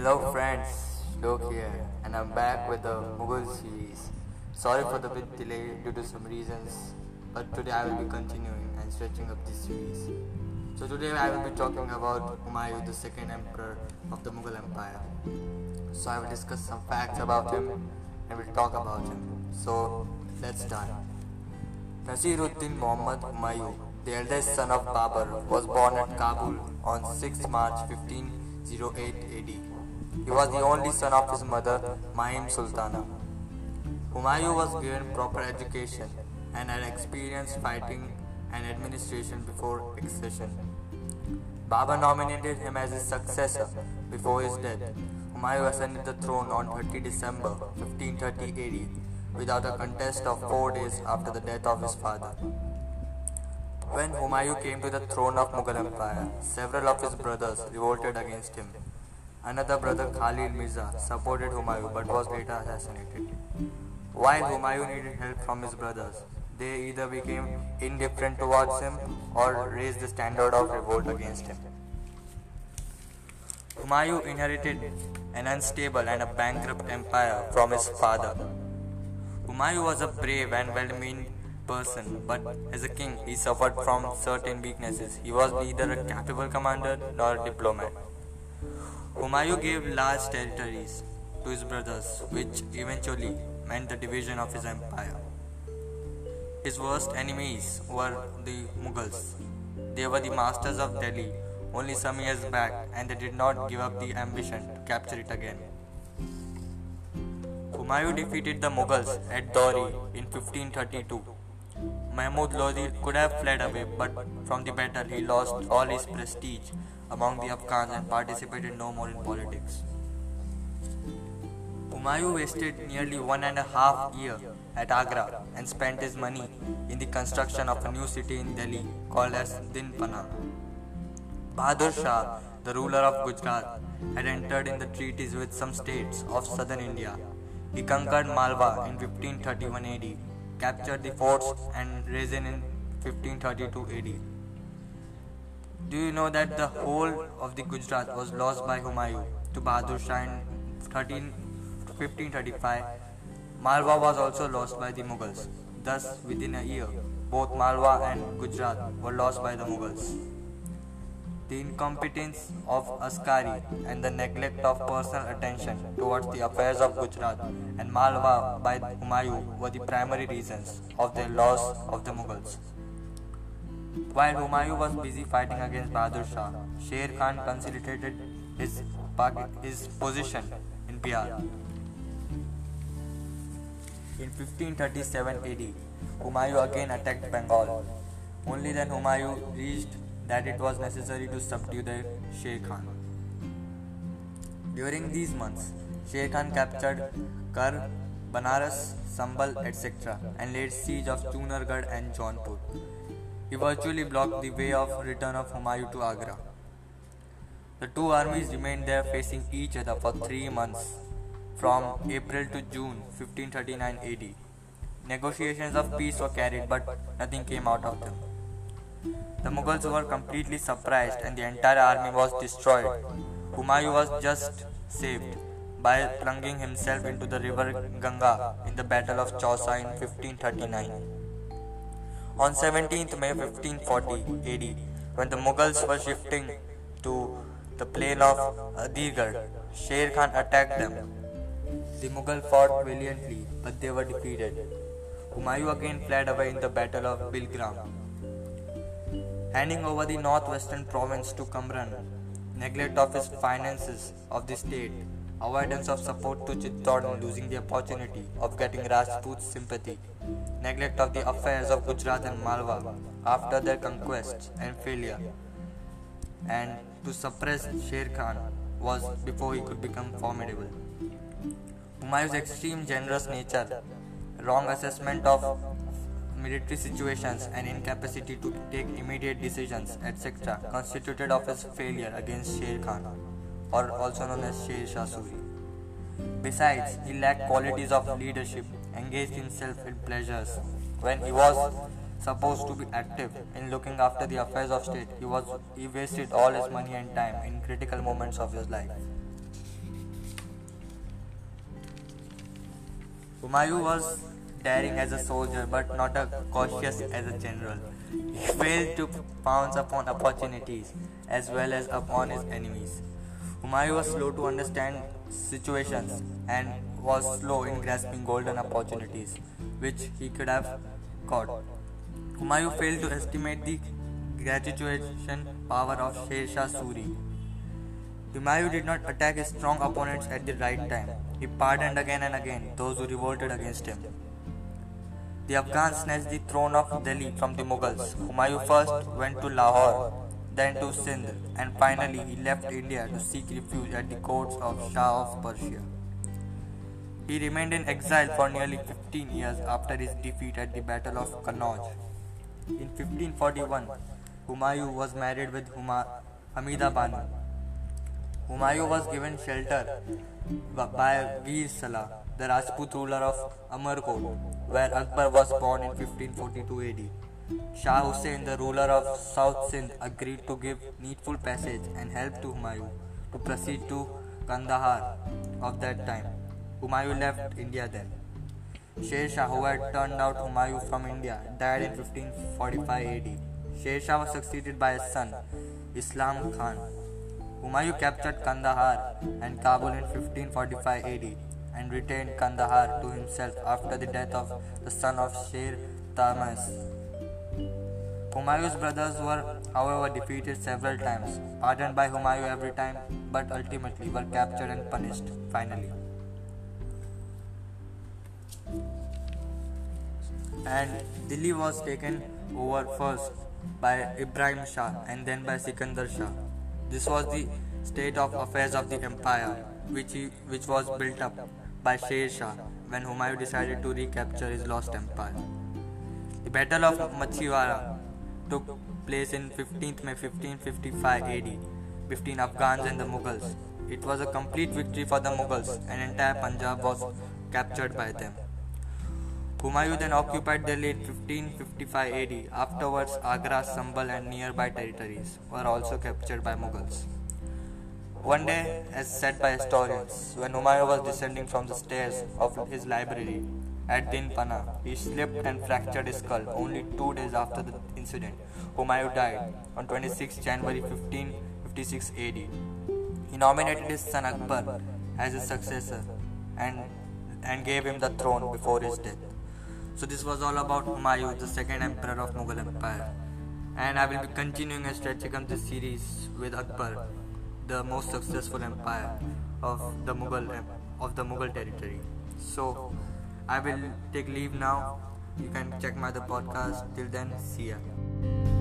Hello friends, Lok here, and I'm back with the Mughal series. Sorry for the bit delay due to some reasons, but today I will be continuing and stretching up this series. So today I will be talking about Humayun, the second emperor of the Mughal Empire. So I will discuss some facts about him and we'll talk about him. So let's start. Nasiruddin Muhammad Humayun, the eldest son of Babur, was born at Kabul on 6 March 1508 AD. He was the only son of his mother, Mahim Sultana. Humayun was given proper education and had experience fighting and administration before accession. Babur nominated him as his successor before his death. Humayun ascended the throne on 30 December 1530 AD without a contest of four days after the death of his father. When Humayun came to the throne of Mughal Empire, several of his brothers revolted against him. Another brother Khalil Mirza supported Humayun but was later assassinated. While Humayun needed help from his brothers, they either became indifferent towards him or raised the standard of revolt against him. Humayun inherited an unstable and a bankrupt empire from his father. Humayun was a brave and well-meaning person, but as a king, he suffered from certain weaknesses. He was neither a capable commander nor a diplomat. Humayun gave large territories to his brothers, which eventually meant the division of his empire. His worst enemies were the Mughals. They were the masters of Delhi only some years back and they did not give up the ambition to capture it again. Humayun defeated the Mughals at Dori in 1532. Mahmud Lodi could have fled away, but from the battle he lost all his prestige among the Afghans and participated no more in politics. Humayun wasted nearly one and a half year at Agra and spent his money in the construction of a new city in Delhi called as Dinpana. Bahadur Shah, the ruler of Gujarat, had entered in the treaties with some states of southern India. He conquered Malwa in 1531 AD, captured the forts and Raisen in 1532 AD. Do you know that the whole of the Gujarat was lost by Humayun to Bahadur Shah in 13, 1535? Malwa was also lost by the Mughals. Thus, within a year, both Malwa and Gujarat were lost by the Mughals. The incompetence of Askari and the neglect of personal attention towards the affairs of Gujarat and Malwa by Humayun were the primary reasons of the loss of the Mughals. While Humayun was busy fighting against Bahadur Shah, Sher Khan consolidated his, his position in Bihar. In 1537 AD, Humayun again attacked Bengal. Only then Humayun reached that it was necessary to subdue the Sher Khan. During these months, Sher Khan captured Kar, Banaras, Sambhal, etc. and laid siege of Chunargarh and Jaunpur. He virtually blocked the way of return of Humayun to Agra. The two armies remained there facing each other for three months from April to June 1539 AD. Negotiations of peace were carried, but nothing came out of them. The Mughals were completely surprised and the entire army was destroyed. Humayun was just saved by plunging himself into the river Ganga in the Battle of Chausa in 1539. On 17th May 1540 AD, when the Mughals were shifting to the plain of Adirgarh, Sher Khan attacked them the Mughal fought valiantly, but they were defeated. Humayun again fled away in the Battle of Bilgram. Handing over the northwestern province to Kamran, neglect of his finances of the state, avoidance of support to Chittor losing the opportunity of getting Rajput sympathy, neglect of the affairs of Gujarat and Malwa after their conquests and failure, and to suppress Sher Khan was before he could become formidable. Humayun's extreme generous nature, wrong assessment of military situations, and incapacity to take immediate decisions, etc., constituted of his failure against Sher Khan, or also known as Sher Shah Suri. Besides, he lacked qualities of leadership, engaged himself in pleasures. When he was supposed to be active in looking after the affairs of state, he was he wasted all his money and time in critical moments of his life. Humayun was daring as a soldier but not a cautious as a general. He failed to pounce upon opportunities as well as upon his enemies. Humayun was slow to understand situations and was slow in grasping golden opportunities which he could have caught. Humayun failed to estimate the graduation power of Sher Shah Suri. Humayun did not attack his strong opponents at the right time. He pardoned again and again those who revolted against him. The Afghans snatched the throne of Delhi from the Mughals. Humayun first went to Lahore, then to Sindh, and finally he left India to seek refuge at the courts of Shah of Persia. He remained in exile for nearly 15 years after his defeat at the Battle of Kannauj. In 1541, Humayun was married with Huma- Hamida Banu. Humayun was given shelter by Veer Salah, the Rajput ruler of Amarkot, where Akbar was born in 1542 AD. Shah Hussain, the ruler of South Sindh, agreed to give needful passage and help to Humayun to proceed to Kandahar of that time. Humayun left India then. Sher Shah, who had turned out Humayun from India, died in 1545 AD. Sher Shah was succeeded by his son, Islam Khan. Humayun captured Kandahar and Kabul in 1545 AD and retained Kandahar to himself after the death of the son of Shah Tahmasp. Humayun's brothers were, however, defeated several times, pardoned by Humayun every time, but ultimately were captured and punished finally. and Delhi was taken over first by Ibrahim Shah and then by Sikandar Shah. This was the state of affairs of the empire, which, he, which was built up by Sher Shah when Humayun decided to recapture his lost empire. The Battle of Machiwara took place in 15th May 1555 AD between Afghans and the Mughals. It was a complete victory for the Mughals and entire Punjab was captured by them. Humayun then occupied Delhi in 1555 AD. Afterwards, Agra, Sambhal and nearby territories were also captured by Mughals. One day, as said by historians, when Humayun was descending from the stairs of his library at Din Pana, he slipped and fractured his skull. Only two days after the incident, Humayun died on 26 January 1556 AD. He nominated his son Akbar as his successor and, and gave him the throne before his death. So this was all about Humayun, the second emperor of Mughal Empire. And I will be continuing a of this series with Akbar, the most successful empire of the Mughal of the Mughal territory. So I will take leave now. You can check my other podcast. Till then, see ya.